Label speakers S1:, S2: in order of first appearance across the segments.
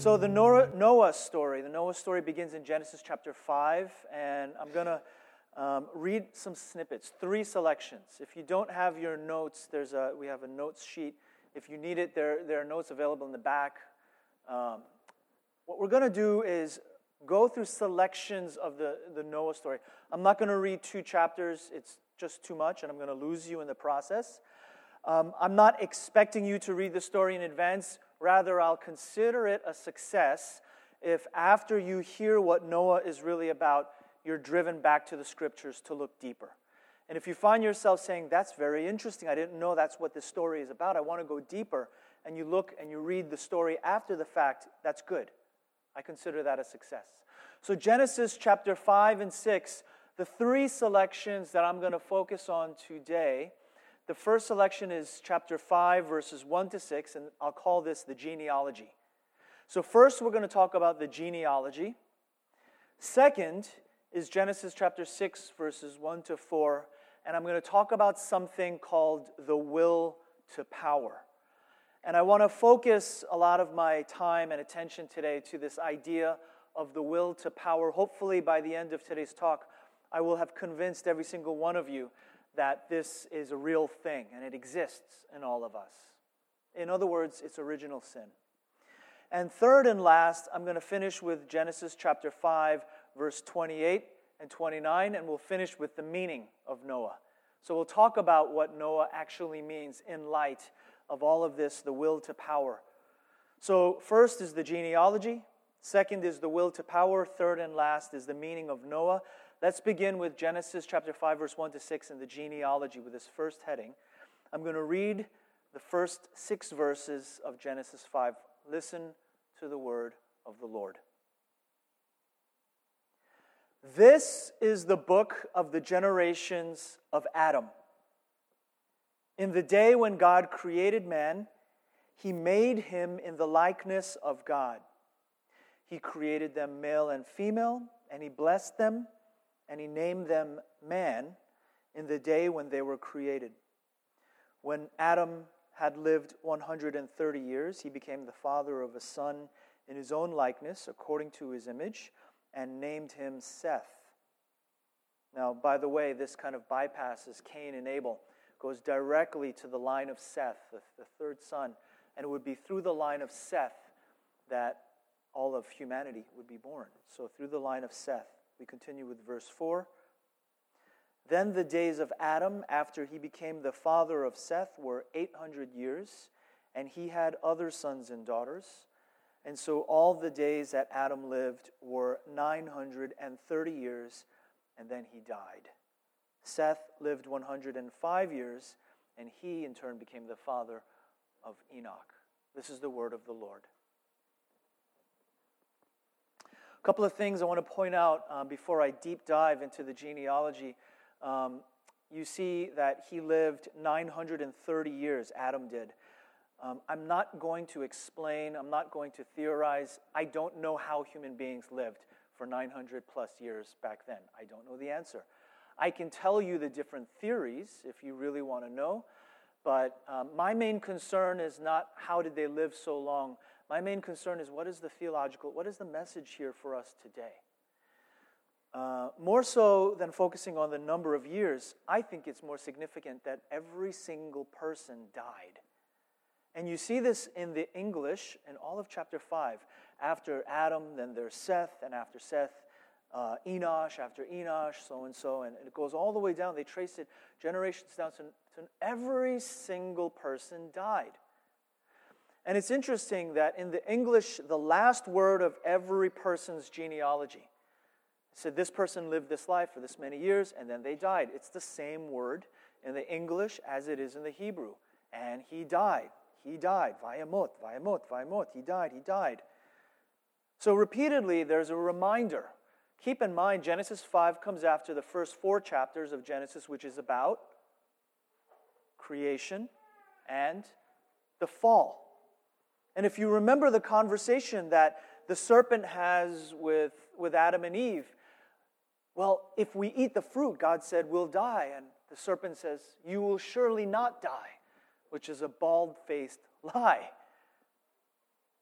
S1: So, the Noah story, the Noah story begins in Genesis chapter 5, and I'm going to um, read some snippets, three selections. If you don't have your notes, there's a, we have a notes sheet. If you need it, there, there are notes available in the back. Um, what we're going to do is go through selections of the, the Noah story. I'm not going to read two chapters, it's just too much, and I'm going to lose you in the process. Um, I'm not expecting you to read the story in advance. Rather, I'll consider it a success if after you hear what Noah is really about, you're driven back to the scriptures to look deeper. And if you find yourself saying, That's very interesting, I didn't know that's what this story is about, I want to go deeper, and you look and you read the story after the fact, that's good. I consider that a success. So, Genesis chapter 5 and 6, the three selections that I'm going to focus on today. The first selection is chapter 5, verses 1 to 6, and I'll call this the genealogy. So, first, we're going to talk about the genealogy. Second is Genesis chapter 6, verses 1 to 4, and I'm going to talk about something called the will to power. And I want to focus a lot of my time and attention today to this idea of the will to power. Hopefully, by the end of today's talk, I will have convinced every single one of you that this is a real thing and it exists in all of us. In other words, it's original sin. And third and last, I'm going to finish with Genesis chapter 5, verse 28 and 29, and we'll finish with the meaning of Noah. So we'll talk about what Noah actually means in light of all of this, the will to power. So, first is the genealogy, second is the will to power, third and last is the meaning of Noah. Let's begin with Genesis chapter 5, verse 1 to 6, and the genealogy with this first heading. I'm going to read the first six verses of Genesis 5. Listen to the word of the Lord. This is the book of the generations of Adam. In the day when God created man, he made him in the likeness of God. He created them male and female, and he blessed them, and he named them man in the day when they were created. When Adam had lived 130 years, he became the father of a son in his own likeness, according to his image, and named him Seth. Now, by the way, this kind of bypasses Cain and Abel goes directly to the line of Seth, the, the third son. And it would be through the line of Seth that all of humanity would be born. So, through the line of Seth, we continue with verse 4. Then the days of Adam, after he became the father of Seth, were 800 years, and he had other sons and daughters. And so all the days that Adam lived were 930 years, and then he died. Seth lived 105 years, and he in turn became the father of Enoch. This is the word of the Lord. A couple of things I want to point out um, before I deep dive into the genealogy. Um, you see that he lived 930 years, Adam did. Um, I'm not going to explain, I'm not going to theorize. I don't know how human beings lived for 900 plus years back then. I don't know the answer. I can tell you the different theories if you really want to know, but um, my main concern is not how did they live so long. My main concern is what is the theological, what is the message here for us today? Uh, more so than focusing on the number of years, I think it's more significant that every single person died. And you see this in the English in all of chapter 5. After Adam, then there's Seth, and after Seth, uh, Enosh after Enosh, so and so, and it goes all the way down. They trace it generations down to, to every single person died. And it's interesting that in the English, the last word of every person's genealogy said this person lived this life for this many years and then they died. It's the same word in the English as it is in the Hebrew. And he died. He died. Vayamot, vayamot, vayamot. He died. He died. So repeatedly, there's a reminder Keep in mind, Genesis 5 comes after the first four chapters of Genesis, which is about creation and the fall. And if you remember the conversation that the serpent has with, with Adam and Eve, well, if we eat the fruit, God said, we'll die. And the serpent says, You will surely not die, which is a bald faced lie.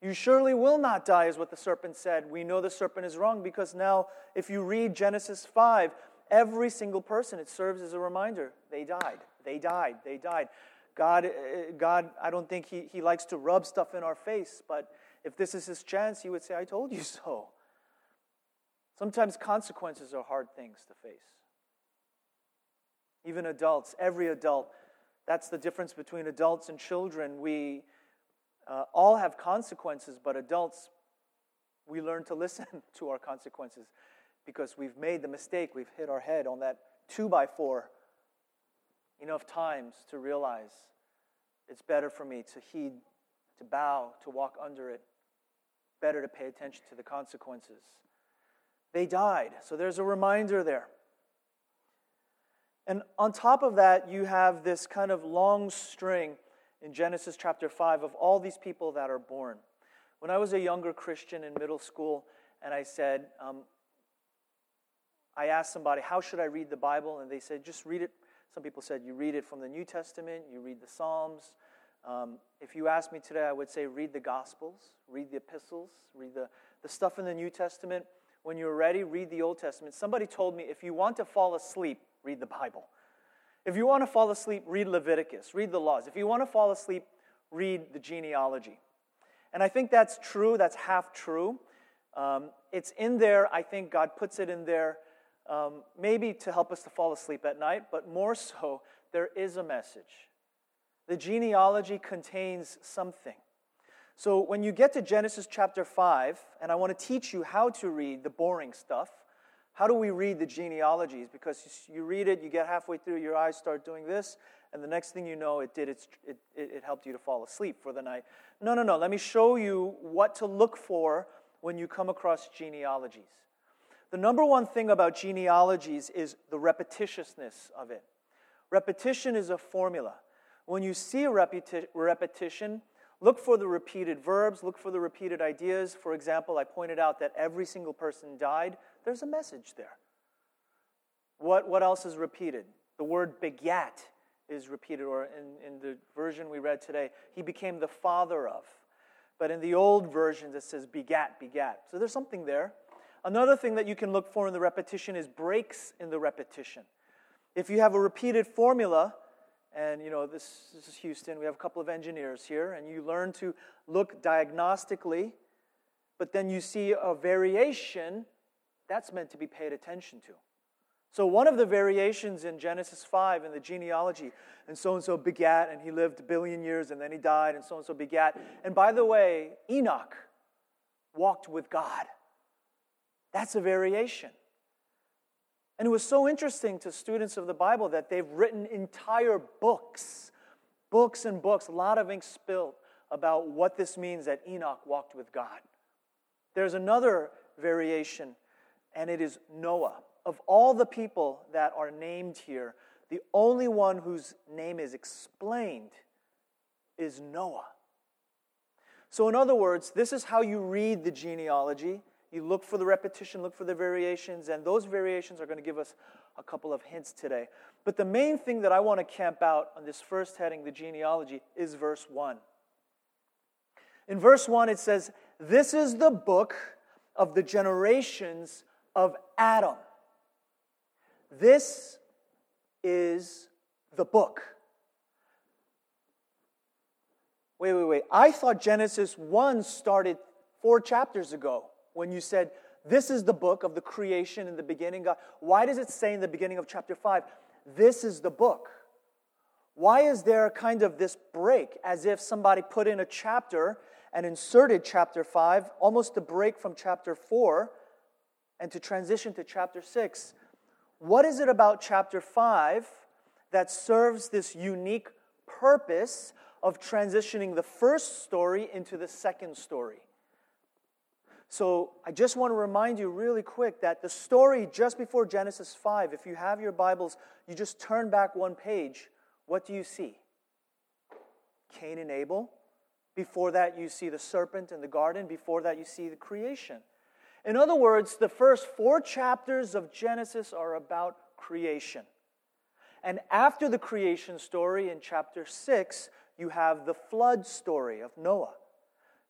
S1: You surely will not die, is what the serpent said. We know the serpent is wrong because now, if you read Genesis 5, every single person, it serves as a reminder they died, they died, they died. God, uh, God I don't think he, he likes to rub stuff in our face, but if this is his chance, he would say, I told you so. Sometimes consequences are hard things to face. Even adults, every adult, that's the difference between adults and children. We uh, all have consequences, but adults, we learn to listen to our consequences because we've made the mistake, we've hit our head on that two by four enough times to realize it's better for me to heed, to bow, to walk under it. Better to pay attention to the consequences. They died, so there's a reminder there. And on top of that, you have this kind of long string in Genesis chapter 5 of all these people that are born. When I was a younger Christian in middle school, and I said, um, I asked somebody, How should I read the Bible? And they said, Just read it. Some people said, You read it from the New Testament, you read the Psalms. Um, if you ask me today, I would say, Read the Gospels, read the epistles, read the, the stuff in the New Testament. When you're ready, read the Old Testament. Somebody told me, If you want to fall asleep, read the Bible. If you want to fall asleep, read Leviticus, read the laws. If you want to fall asleep, read the genealogy. And I think that's true, that's half true. Um, it's in there, I think God puts it in there um, maybe to help us to fall asleep at night, but more so, there is a message. The genealogy contains something. So when you get to Genesis chapter 5, and I want to teach you how to read the boring stuff, how do we read the genealogies? Because you read it, you get halfway through, your eyes start doing this, and the next thing you know, it did, it, it, it helped you to fall asleep for the night. No, no, no. Let me show you what to look for when you come across genealogies. The number one thing about genealogies is the repetitiousness of it. Repetition is a formula. When you see a repeti- repetition, look for the repeated verbs, look for the repeated ideas. For example, I pointed out that every single person died there's a message there. What, what else is repeated? The word begat is repeated, or in, in the version we read today, he became the father of. But in the old versions, it says begat, begat. So there's something there. Another thing that you can look for in the repetition is breaks in the repetition. If you have a repeated formula, and you know this, this is Houston, we have a couple of engineers here, and you learn to look diagnostically, but then you see a variation that's meant to be paid attention to. So, one of the variations in Genesis 5 in the genealogy, and so and so begat, and he lived a billion years, and then he died, and so and so begat. And by the way, Enoch walked with God. That's a variation. And it was so interesting to students of the Bible that they've written entire books, books and books, a lot of ink spilled about what this means that Enoch walked with God. There's another variation and it is Noah. Of all the people that are named here, the only one whose name is explained is Noah. So, in other words, this is how you read the genealogy. You look for the repetition, look for the variations, and those variations are going to give us a couple of hints today. But the main thing that I want to camp out on this first heading, the genealogy, is verse 1. In verse 1, it says, This is the book of the generations of Adam. This is the book. Wait, wait, wait. I thought Genesis 1 started four chapters ago when you said, This is the book of the creation in the beginning. God. Why does it say in the beginning of chapter 5, This is the book? Why is there kind of this break as if somebody put in a chapter and inserted chapter 5, almost a break from chapter 4? and to transition to chapter 6, what is it about chapter 5 that serves this unique purpose of transitioning the first story into the second story? So, I just want to remind you really quick that the story just before Genesis 5, if you have your Bibles, you just turn back one page. What do you see? Cain and Abel. Before that, you see the serpent in the garden. Before that, you see the creation. In other words, the first four chapters of Genesis are about creation. And after the creation story in chapter 6, you have the flood story of Noah.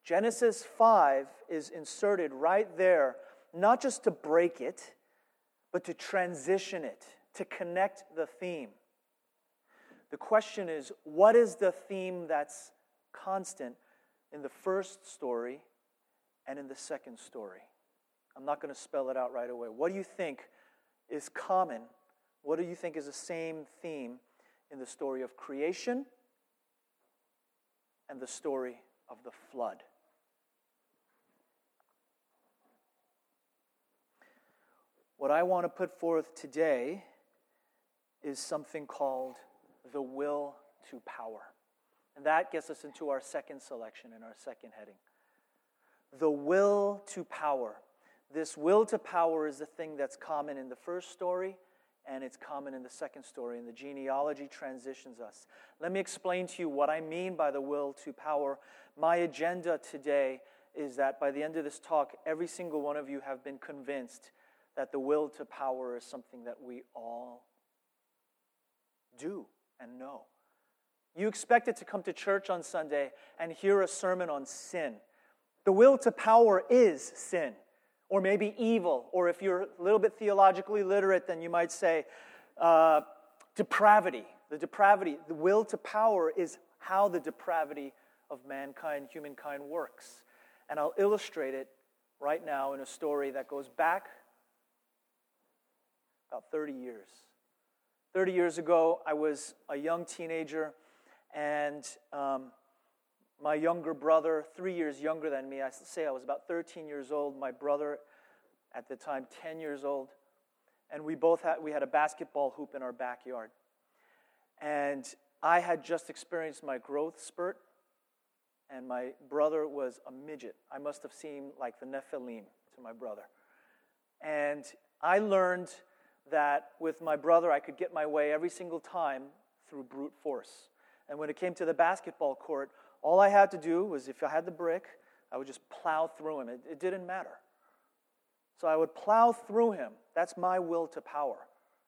S1: Genesis 5 is inserted right there, not just to break it, but to transition it, to connect the theme. The question is what is the theme that's constant in the first story and in the second story? I'm not going to spell it out right away. What do you think is common? What do you think is the same theme in the story of creation and the story of the flood? What I want to put forth today is something called the will to power. And that gets us into our second selection and our second heading. The will to power. This will to power is the thing that's common in the first story and it's common in the second story, and the genealogy transitions us. Let me explain to you what I mean by the will to power. My agenda today is that by the end of this talk, every single one of you have been convinced that the will to power is something that we all do and know. You expected to come to church on Sunday and hear a sermon on sin. The will to power is sin, or maybe evil, or if you're a little bit theologically literate, then you might say uh, depravity. The depravity, the will to power is how the depravity of mankind, humankind works. And I'll illustrate it right now in a story that goes back about 30 years. 30 years ago, I was a young teenager, and um, my younger brother, three years younger than me, I say I was about 13 years old. My brother, at the time, 10 years old, and we both had we had a basketball hoop in our backyard. And I had just experienced my growth spurt, and my brother was a midget. I must have seemed like the Nephilim to my brother. And I learned that with my brother, I could get my way every single time through brute force. And when it came to the basketball court, all I had to do was if I had the brick, I would just plow through him. It, it didn't matter. So I would plow through him. That's my will to power.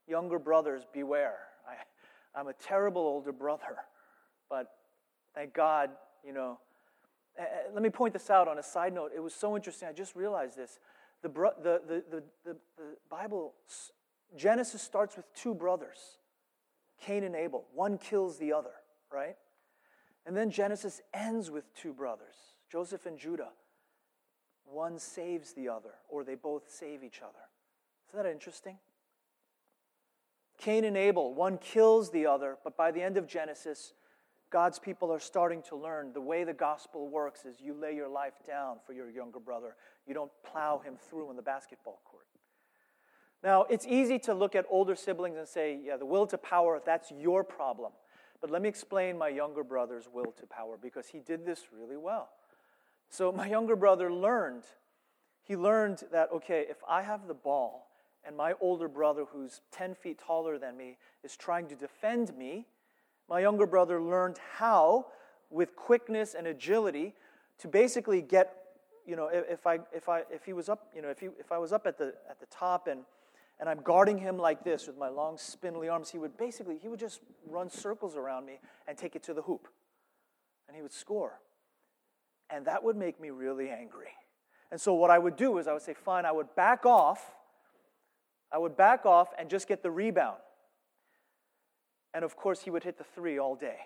S1: Younger brothers, beware. I, I'm a terrible older brother, but thank God, you know. Eh, eh, let me point this out on a side note. It was so interesting. I just realized this. The, the, the, the, the, the Bible Genesis starts with two brothers, Cain and Abel. One kills the other, right? And then Genesis ends with two brothers, Joseph and Judah. One saves the other, or they both save each other. Isn't that interesting? Cain and Abel, one kills the other, but by the end of Genesis, God's people are starting to learn the way the gospel works is you lay your life down for your younger brother. You don't plow him through in the basketball court. Now, it's easy to look at older siblings and say, yeah, the will to power, that's your problem. But let me explain my younger brother's will to power because he did this really well. So, my younger brother learned, he learned that, okay, if I have the ball and my older brother, who's 10 feet taller than me, is trying to defend me, my younger brother learned how, with quickness and agility, to basically get, you know, if, I, if, I, if he was up, you know, if, he, if I was up at the, at the top and and I'm guarding him like this with my long spindly arms, he would basically, he would just run circles around me and take it to the hoop. And he would score. And that would make me really angry. And so what I would do is I would say, fine, I would back off. I would back off and just get the rebound. And of course, he would hit the three all day.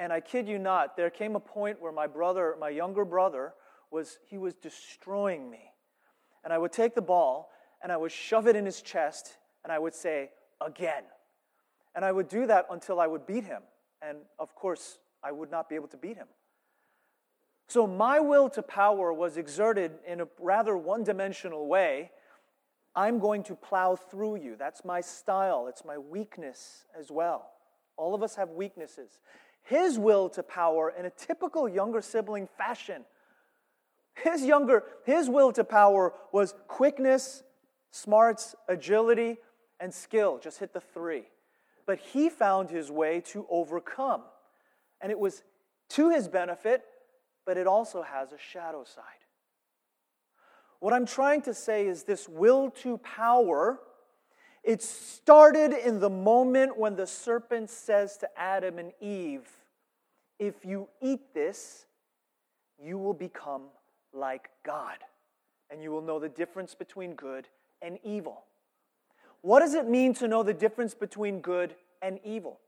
S1: And I kid you not, there came a point where my brother, my younger brother, was he was destroying me. And I would take the ball and I would shove it in his chest and I would say, again. And I would do that until I would beat him. And of course, I would not be able to beat him. So my will to power was exerted in a rather one dimensional way. I'm going to plow through you. That's my style, it's my weakness as well. All of us have weaknesses. His will to power, in a typical younger sibling fashion, his younger, his will to power was quickness smarts, agility, and skill. Just hit the three. But he found his way to overcome. And it was to his benefit, but it also has a shadow side. What I'm trying to say is this will to power, it started in the moment when the serpent says to Adam and Eve, If you eat this, you will become like God, and you will know the difference between good and evil. What does it mean to know the difference between good and evil?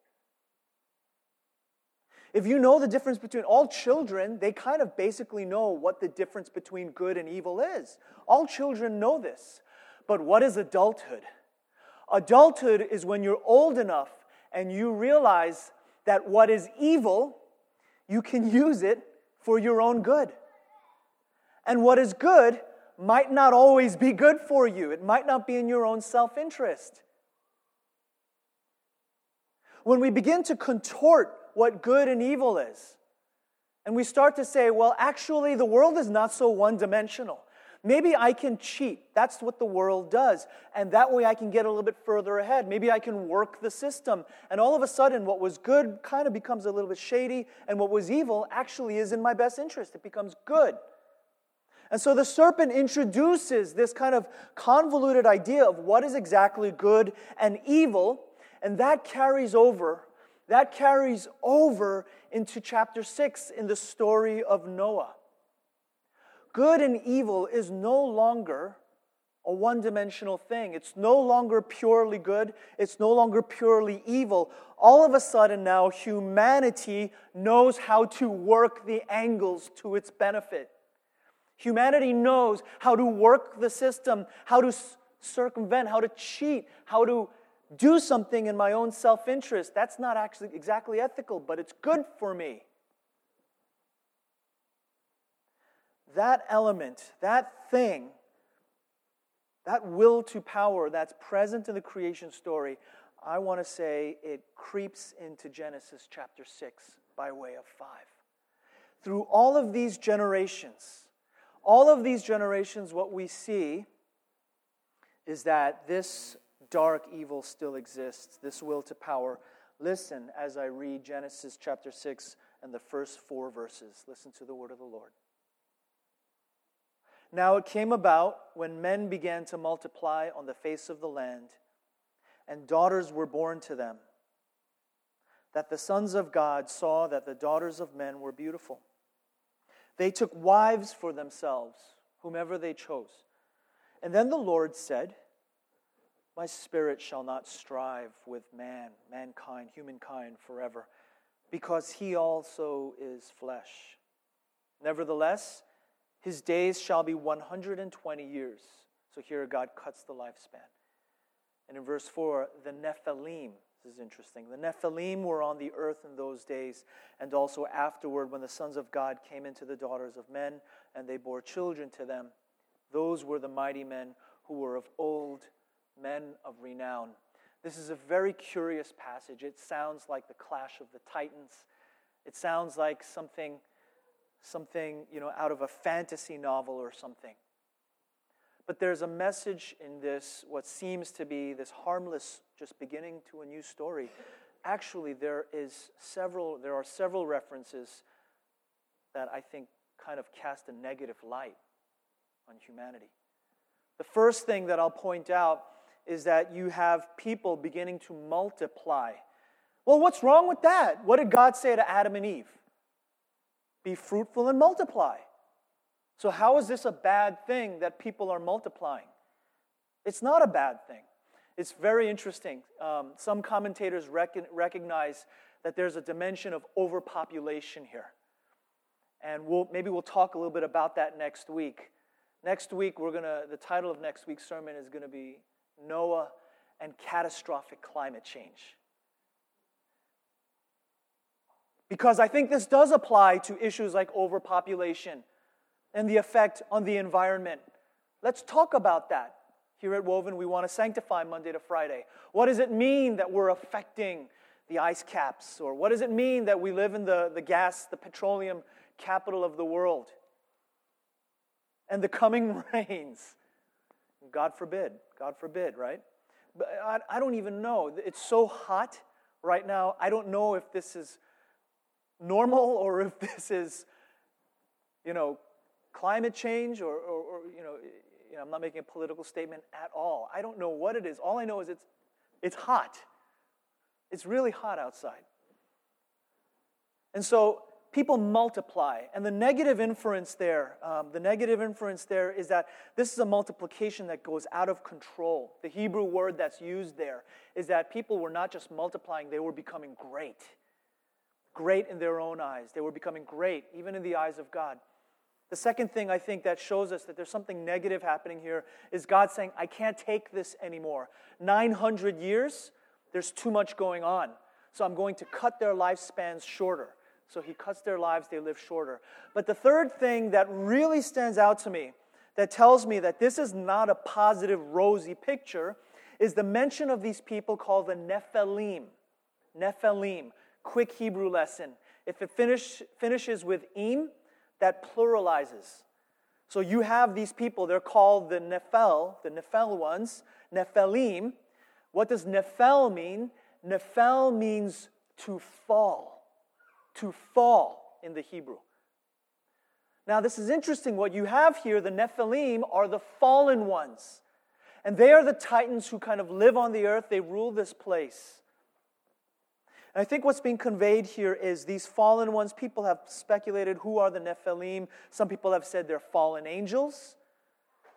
S1: If you know the difference between all children, they kind of basically know what the difference between good and evil is. All children know this. But what is adulthood? Adulthood is when you're old enough and you realize that what is evil, you can use it for your own good. And what is good might not always be good for you, it might not be in your own self interest. When we begin to contort what good and evil is. And we start to say, well, actually, the world is not so one dimensional. Maybe I can cheat. That's what the world does. And that way I can get a little bit further ahead. Maybe I can work the system. And all of a sudden, what was good kind of becomes a little bit shady, and what was evil actually is in my best interest. It becomes good. And so the serpent introduces this kind of convoluted idea of what is exactly good and evil, and that carries over that carries over into chapter 6 in the story of Noah. Good and evil is no longer a one dimensional thing. It's no longer purely good. It's no longer purely evil. All of a sudden, now humanity knows how to work the angles to its benefit. Humanity knows how to work the system, how to circumvent, how to cheat, how to do something in my own self interest. That's not actually exactly ethical, but it's good for me. That element, that thing, that will to power that's present in the creation story, I want to say it creeps into Genesis chapter 6 by way of 5. Through all of these generations, all of these generations, what we see is that this dark evil still exists, this will to power. Listen as I read Genesis chapter 6 and the first four verses. Listen to the word of the Lord. Now it came about when men began to multiply on the face of the land, and daughters were born to them, that the sons of God saw that the daughters of men were beautiful. They took wives for themselves, whomever they chose. And then the Lord said, my spirit shall not strive with man, mankind, humankind forever, because he also is flesh. Nevertheless, his days shall be 120 years. So here God cuts the lifespan. And in verse 4, the Nephilim, this is interesting. The Nephilim were on the earth in those days, and also afterward when the sons of God came into the daughters of men, and they bore children to them. Those were the mighty men who were of old men of renown. This is a very curious passage. It sounds like the clash of the titans. It sounds like something, something you know, out of a fantasy novel or something. But there's a message in this, what seems to be this harmless, just beginning to a new story. Actually, there is several, there are several references that I think kind of cast a negative light on humanity. The first thing that I'll point out is that you have people beginning to multiply. Well, what's wrong with that? What did God say to Adam and Eve? Be fruitful and multiply. So, how is this a bad thing that people are multiplying? It's not a bad thing. It's very interesting. Um, some commentators rec- recognize that there's a dimension of overpopulation here. And we'll, maybe we'll talk a little bit about that next week. Next week, we're to, the title of next week's sermon is going to be Noah, and catastrophic climate change. Because I think this does apply to issues like overpopulation and the effect on the environment. Let's talk about that. Here at Woven, we want to sanctify Monday to Friday. What does it mean that we're affecting the ice caps? Or what does it mean that we live in the, the gas, the petroleum capital of the world? And the coming rains. God forbid. God forbid, right? But I, I don't even know. It's so hot right now. I don't know if this is normal or if this is, you know, climate change or, or, or you, know, you know, I'm not making a political statement at all. I don't know what it is. All I know is it's, it's hot. It's really hot outside. And so people multiply. And the negative inference there, um, the negative inference there is that this is a multiplication that goes out of control. The Hebrew word that's used there is that people were not just multiplying, they were becoming great. Great in their own eyes. They were becoming great, even in the eyes of God. The second thing I think that shows us that there's something negative happening here is God saying, I can't take this anymore. 900 years, there's too much going on. So I'm going to cut their lifespans shorter. So he cuts their lives, they live shorter. But the third thing that really stands out to me, that tells me that this is not a positive, rosy picture, is the mention of these people called the Nephilim. Nephilim, quick Hebrew lesson. If it finish, finishes with im, that pluralizes. So you have these people, they're called the Nephel, the Nephel ones, Nephilim. What does Nephel mean? Nephel means to fall to fall in the Hebrew. Now, this is interesting. What you have here, the Nephilim, are the fallen ones. And they are the titans who kind of live on the earth, they rule this place. And I think what's being conveyed here is these fallen ones, people have speculated who are the Nephilim. Some people have said they're fallen angels.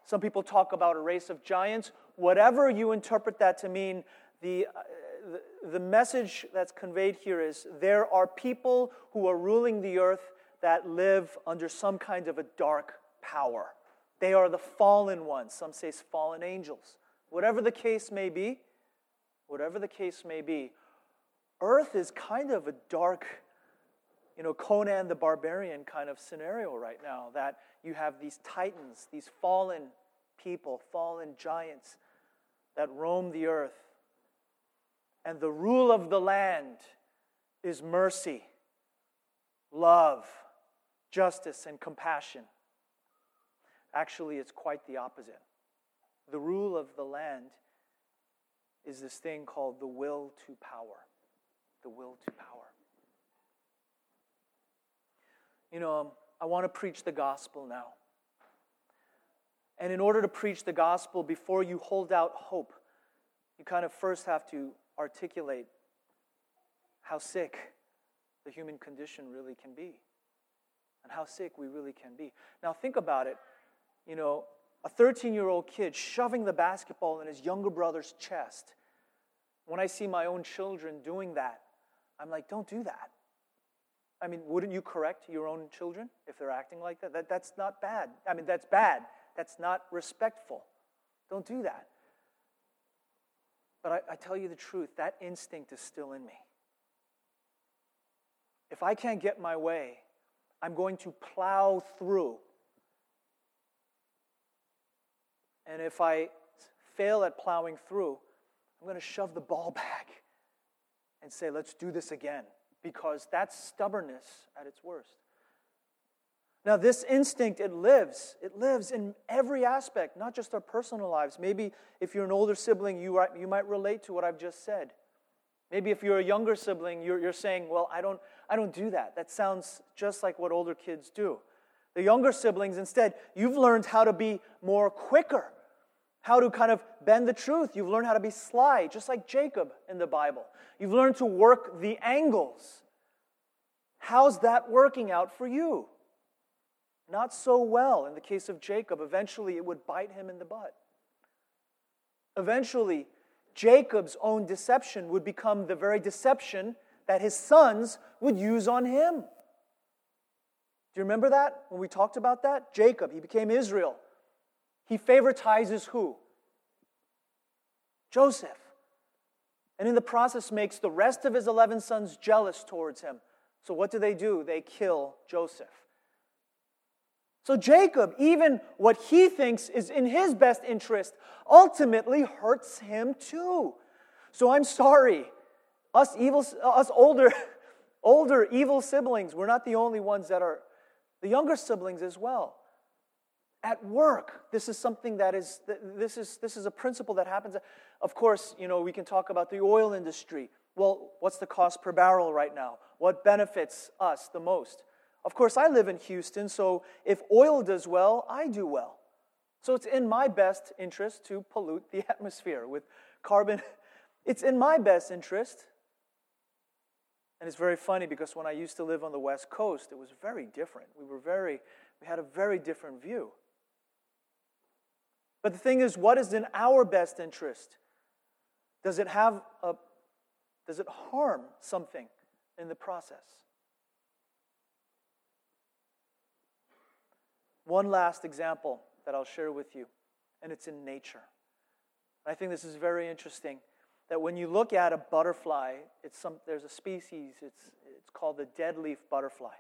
S1: Some people talk about a race of giants. Whatever you interpret that to mean, the, uh, the, message that's conveyed here is there are people who are ruling the earth that live under some kind of a dark power. They are the fallen ones. Some say fallen angels. Whatever the case may be, whatever the case may be, earth is kind of a dark, you know, Conan the Barbarian kind of scenario right now that you have these titans, these fallen people, fallen giants that roam the earth and the rule of the land is mercy, love, justice, and compassion. Actually, it's quite the opposite. The rule of the land is this thing called the will to power. The will to power. You know, um, I want to preach the gospel now. And in order to preach the gospel, before you hold out hope, you kind of first have to articulate how sick the human condition really can be and how sick we really can be. Now, think about it. You know, a 13 year old kid shoving the basketball in his younger brother's chest. When I see my own children doing that, I'm like, don't do that. I mean, wouldn't you correct your own children if they're acting like that? that that's not bad. I mean, that's bad. That's not respectful. Don't do that. But I, I tell you the truth, that instinct is still in me. If I can't get my way, I'm going to plow through. And if I fail at plowing through, I'm going to shove the ball back and say, let's do this again, because that's stubbornness at its worst. Now, this instinct, it lives. It lives in every aspect, not just our personal lives. Maybe if you're an older sibling, you, are, you might relate to what I've just said. Maybe if you're a younger sibling, you're, you're saying, Well, I don't, I don't do that. That sounds just like what older kids do. The younger siblings, instead, you've learned how to be more quicker, how to kind of bend the truth. You've learned how to be sly, just like Jacob in the Bible. You've learned to work the angles. How's that working out for you? Not so well in the case of Jacob. Eventually, it would bite him in the butt. Eventually, Jacob's own deception would become the very deception that his sons would use on him. Do you remember that when we talked about that? Jacob, he became Israel. He favoritizes who? Joseph. And in the process makes the rest of his 11 sons jealous towards him. So what do they do? They kill Joseph. So Jacob, even what he thinks is in his best interest, ultimately hurts him too. So I'm sorry. Us evil uh, us older older evil siblings, we're not the only ones that are the younger siblings as well. At work, this is something that is this is this is a principle that happens. Of course, you know, we can talk about the oil industry. Well, what's the cost per barrel right now? What benefits us the most? Of course, I live in Houston, so if oil does well, I do well. So it's in my best interest to pollute the atmosphere with carbon. It's in my best interest And it's very funny because when I used to live on the West Coast, it was very different. We were very, we had a very different view. But the thing is, what is in our best interest? Does it have a, does it harm something in the process? One last example that I'll share with you, and it's in nature. I think this is very interesting that when you look at a butterfly, it's some, there's a species, it's, it's called the dead leaf butterfly.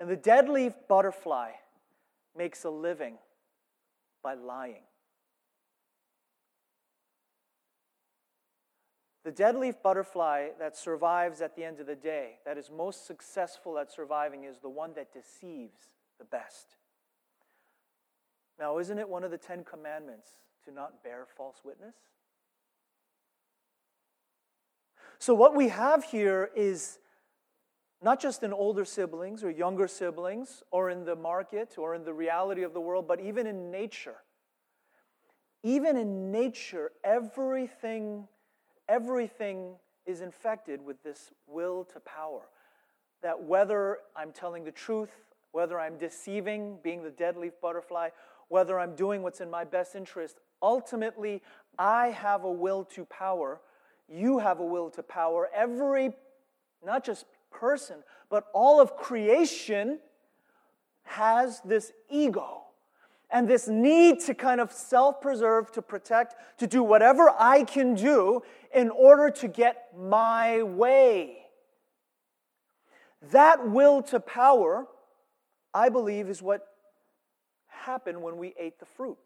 S1: And the dead leaf butterfly makes a living by lying. The deadleaf butterfly that survives at the end of the day, that is most successful at surviving, is the one that deceives the best. Now, isn't it one of the Ten Commandments to not bear false witness? So, what we have here is not just in older siblings or younger siblings or in the market or in the reality of the world, but even in nature. Even in nature, everything, everything is infected with this will to power. That whether I'm telling the truth, whether I'm deceiving, being the dead leaf butterfly, whether I'm doing what's in my best interest, ultimately, I have a will to power you have a will to power. Every, not just person, but all of creation has this ego and this need to kind of self preserve, to protect, to do whatever I can do in order to get my way. That will to power, I believe, is what happened when we ate the fruit.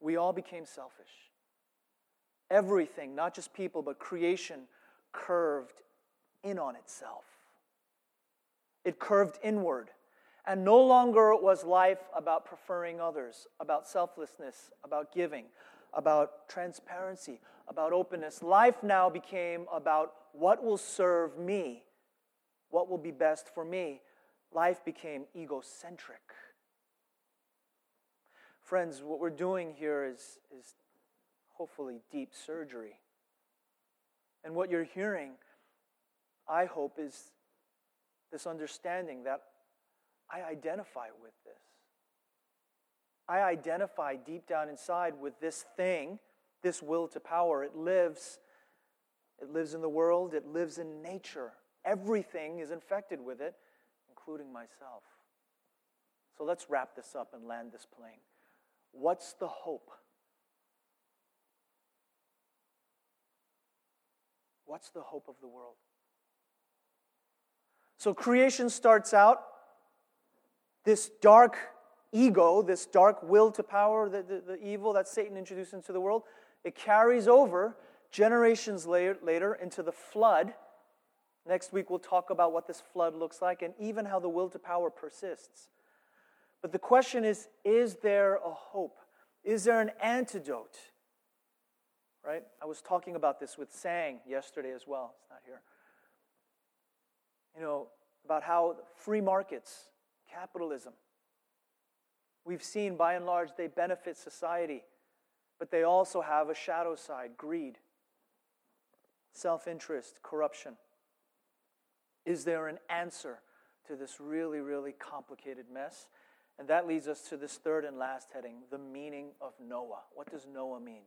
S1: We all became selfish. Everything, not just people, but creation, curved in on itself. It curved inward. And no longer was life about preferring others, about selflessness, about giving, about transparency, about openness. Life now became about what will serve me, what will be best for me. Life became egocentric. Friends, what we're doing here is, is hopefully deep surgery. And what you're hearing, I hope, is this understanding that I identify with this. I identify deep down inside with this thing, this will to power. It lives. It lives in the world, it lives in nature. Everything is infected with it, including myself. So let's wrap this up and land this plane. What's the hope? What's the hope of the world? So creation starts out this dark ego, this dark will to power, the, the, the, evil that Satan introduced into the world. It carries over generations later, later into the flood. Next week, we'll talk about what this flood looks like and even how the will to power persists. But the question is is there a hope? Is there an antidote? right? I was talking about this with Sang yesterday as well. It's not here. You know, about how free markets, capitalism, we've seen by and large they benefit society, but they also have a shadow side greed, self interest, corruption. Is there an answer to this really, really complicated mess? And that leads us to this third and last heading the meaning of Noah. What does Noah mean?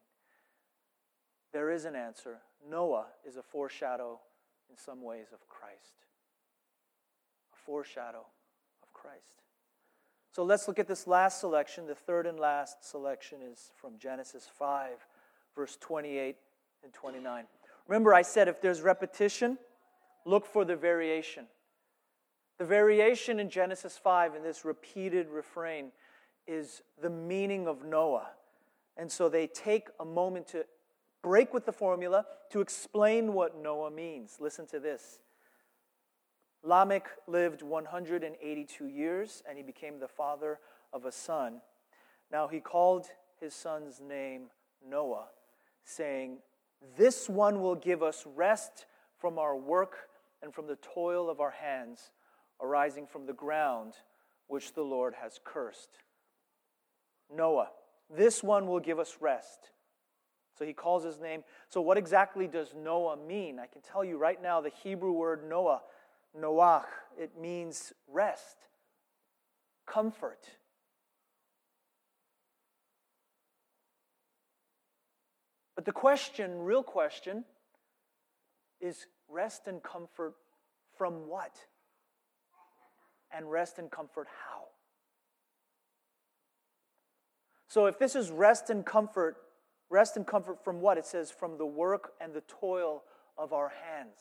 S1: there is an answer. Noah is a foreshadow in some ways of Christ. Foreshadow of Christ. So let's look at this last selection. The third and last selection is from Genesis 5, verse 28 and 29. Remember, I said if there's repetition, look for the variation. The variation in Genesis 5 in this repeated refrain is the meaning of Noah. And so they take a moment to break with the formula to explain what Noah means. Listen to this. Lamech lived 182 years and he became the father of a son. Now he called his son's name Noah, saying, This one will give us rest from our work and from the toil of our hands, arising from the ground which the Lord has cursed. Noah, this one will give us rest So he calls his name. So, what exactly does Noah mean? I can tell you right now the Hebrew word Noah, Noach, it means rest, comfort. But the question, real question, is rest and comfort from what? And rest and comfort how? So if this is rest and comfort, rest and comfort from what? It says from the work and the toil of our hands.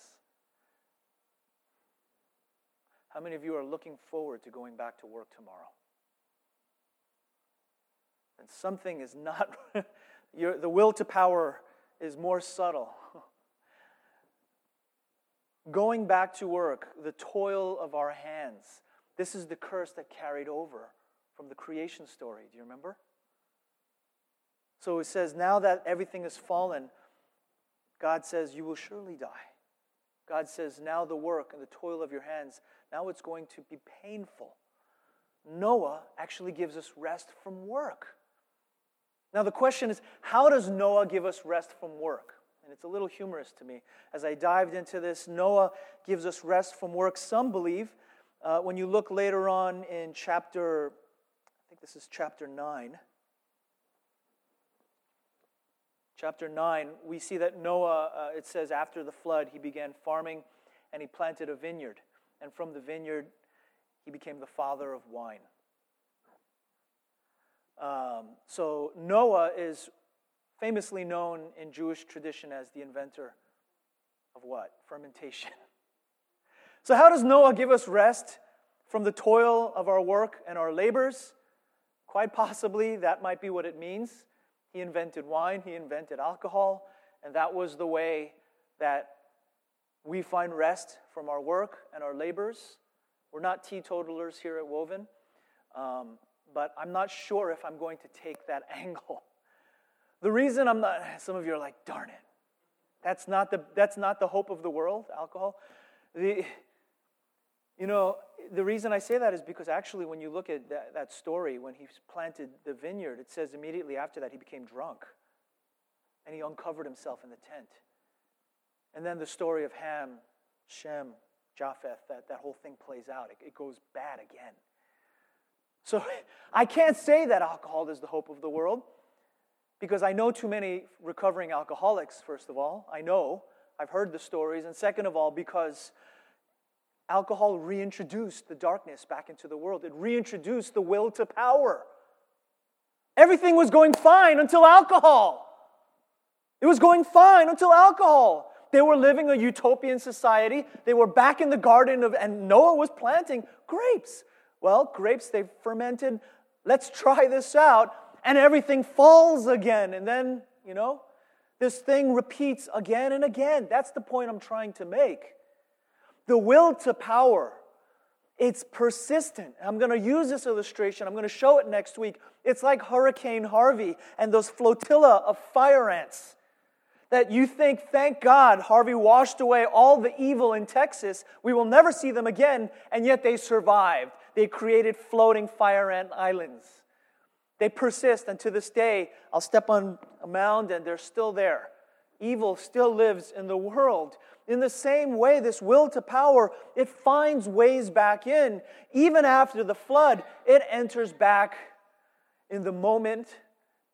S1: How many of you are looking forward to going back to work tomorrow? And something is not, your, the will to power is more subtle. Going back to work, the toil of our hands. This is the curse that carried over from the creation story. Do you remember? So it says, now that everything is fallen, God says, you will surely die. God says, now the work and the toil of your hands, now it's going to be painful. Noah actually gives us rest from work. Now, the question is, how does Noah give us rest from work? And it's a little humorous to me. As I dived into this, Noah gives us rest from work. Some believe, uh, when you look later on in chapter, I think this is chapter 9. Chapter 9, we see that Noah, uh, it says, after the flood, he began farming and he planted a vineyard. And from the vineyard, he became the father of wine. Um, so Noah is famously known in Jewish tradition as the inventor of what? Fermentation. So, how does Noah give us rest from the toil of our work and our labors? Quite possibly, that might be what it means. He invented wine, he invented alcohol, and that was the way that we find rest from our work and our labors. We're not teetotalers here at Woven. Um, but I'm not sure if I'm going to take that angle. The reason I'm not, some of you are like, darn it, that's not the, that's not the hope of the world, alcohol. The, you know, the reason I say that is because actually, when you look at that, that story, when he planted the vineyard, it says immediately after that he became drunk and he uncovered himself in the tent. And then the story of Ham, Shem, Japheth, that, that whole thing plays out. It, it goes bad again. So I can't say that alcohol is the hope of the world because I know too many recovering alcoholics, first of all. I know. I've heard the stories. And second of all, because alcohol reintroduced the darkness back into the world, it reintroduced the will to power. Everything was going fine until alcohol. It was going fine until alcohol. They were living a utopian society. They were back in the garden of, and Noah was planting grapes. Well, grapes, they've fermented. Let's try this out. And everything falls again. And then, you know, this thing repeats again and again. That's the point I'm trying to make. The will to power, it's persistent. I'm going to use this illustration. I'm going to show it next week. It's like Hurricane Harvey and those flotilla of fire ants that you think, thank God, Harvey washed away all the evil in Texas. We will never see them again, and yet they survived. They created floating fire ant islands. They persist, and to this day, I'll step on a mound and they're still there. Evil still lives in the world. In the same way, this will to power, it finds ways back in. Even after the flood, it enters back in the moment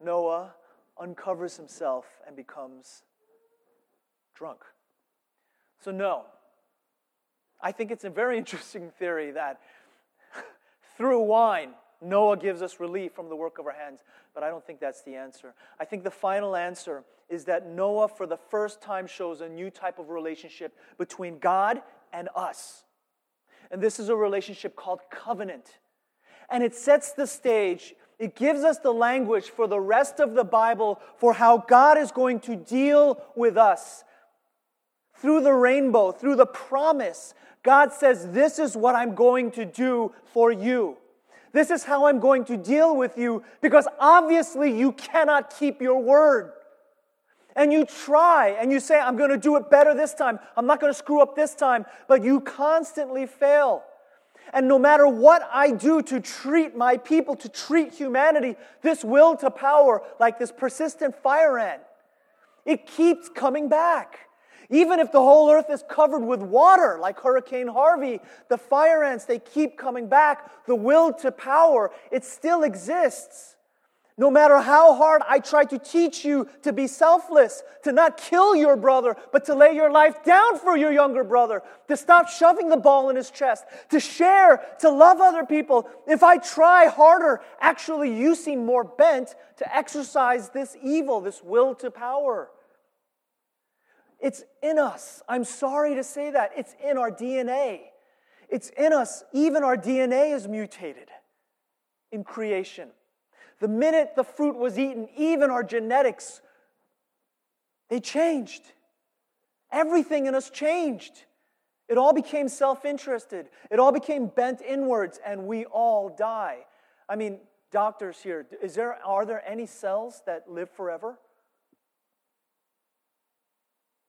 S1: Noah uncovers himself and becomes drunk. So, no. I think it's a very interesting theory that through wine, Noah gives us relief from the work of our hands, but I don't think that's the answer. I think the final answer is that Noah, for the first time, shows a new type of relationship between God and us. And this is a relationship called covenant. And it sets the stage, it gives us the language for the rest of the Bible for how God is going to deal with us. Through the rainbow, through the promise God says, This is what I'm going to do for you. This is how I'm going to deal with you because obviously you cannot keep your word. And you try and you say, I'm going to do it better this time. I'm not going to screw up this time. But you constantly fail. And no matter what I do to treat my people, to treat humanity, this will to power, like this persistent fire ant, It keeps coming back. Even if the whole earth is covered with water, like Hurricane Harvey, the fire ants, they keep coming back. The will to power, it still exists. No matter how hard I try to teach you to be selfless, to not kill your brother, but to lay your life down for your younger brother, to stop shoving the ball in his chest, to share, to love other people, if I try harder, actually you seem more bent to exercise this evil, this will to power. It's in us. I'm sorry to say that. It's in our DNA. It's in us. Even our DNA is mutated in creation. The minute the fruit was eaten, even our genetics, they changed. Everything in us changed. It all became self interested. It all became bent inwards, and we all die. I mean, doctors here, is there, are there any cells that live forever?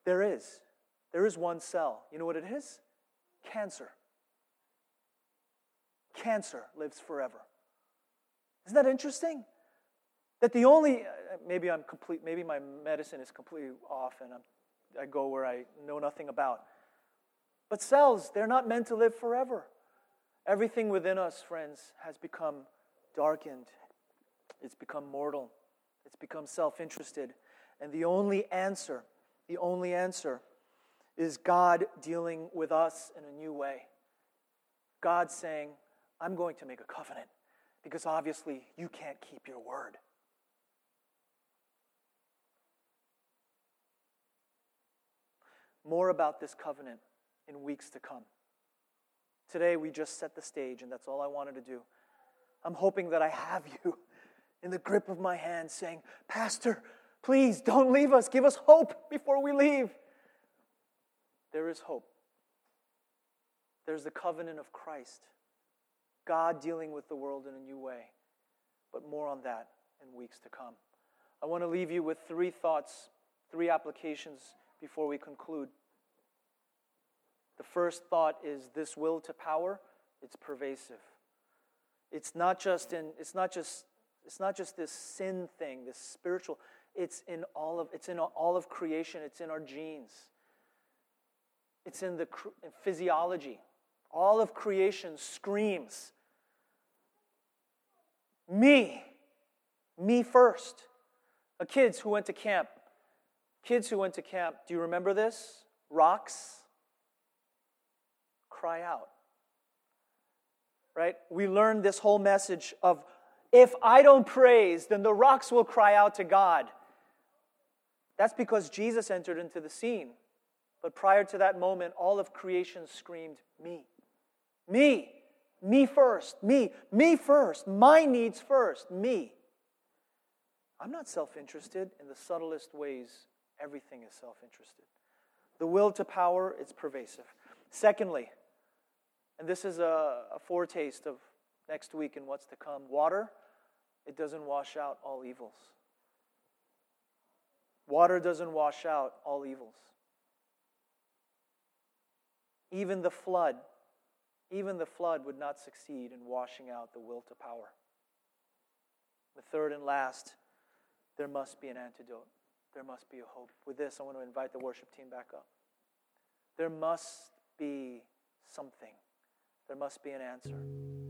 S1: There is. There is one cell. You know what it is? Cancer. Cancer lives forever. Isn't that interesting? That the only, uh, maybe I'm complete, maybe my medicine is completely off and I'm, I go where I know nothing about. But cells, they're not meant to live forever. Everything within us, friends, has become darkened. It's become mortal. It's become self interested. And the only answer, the only answer is God dealing with us in a new way. God saying, I'm going to make a covenant because obviously you can't keep your word. More about this covenant in weeks to come. Today, we just set the stage, and that's all I wanted to do. I'm hoping that I have you in the grip of my hand saying, Pastor, please don't leave us. Give us hope before we leave. There is hope. There's the covenant of Christ. God dealing with the world in a new way. But more on that in weeks to come. I want to leave you with three thoughts, three applications before we conclude. The first thought is this will to power, it's pervasive. It's not just in it's not just it's not just this sin thing, this spiritual, it's in all of it's in all of creation, it's in our genes. It's in the in physiology. All of creation screams me. Me first. Uh, kids who went to camp. Kids who went to camp, do you remember this? Rocks cry out. Right? We learned this whole message of if I don't praise, then the rocks will cry out to God. That's because Jesus entered into the scene. But prior to that moment, all of creation screamed, Me. Me. Me first, me, me first, my needs first, me. I'm not self interested. In the subtlest ways, everything is self interested. The will to power, it's pervasive. Secondly, and this is a, a, foretaste of next week and what's to come water, it doesn't wash out all evils. Water doesn't wash out all evils. Even the flood even the flood would not succeed in washing out the will to power. The third and last, there must be an antidote. There must be a hope. With this, I want to invite the worship team back up. There must be something. There must be an answer.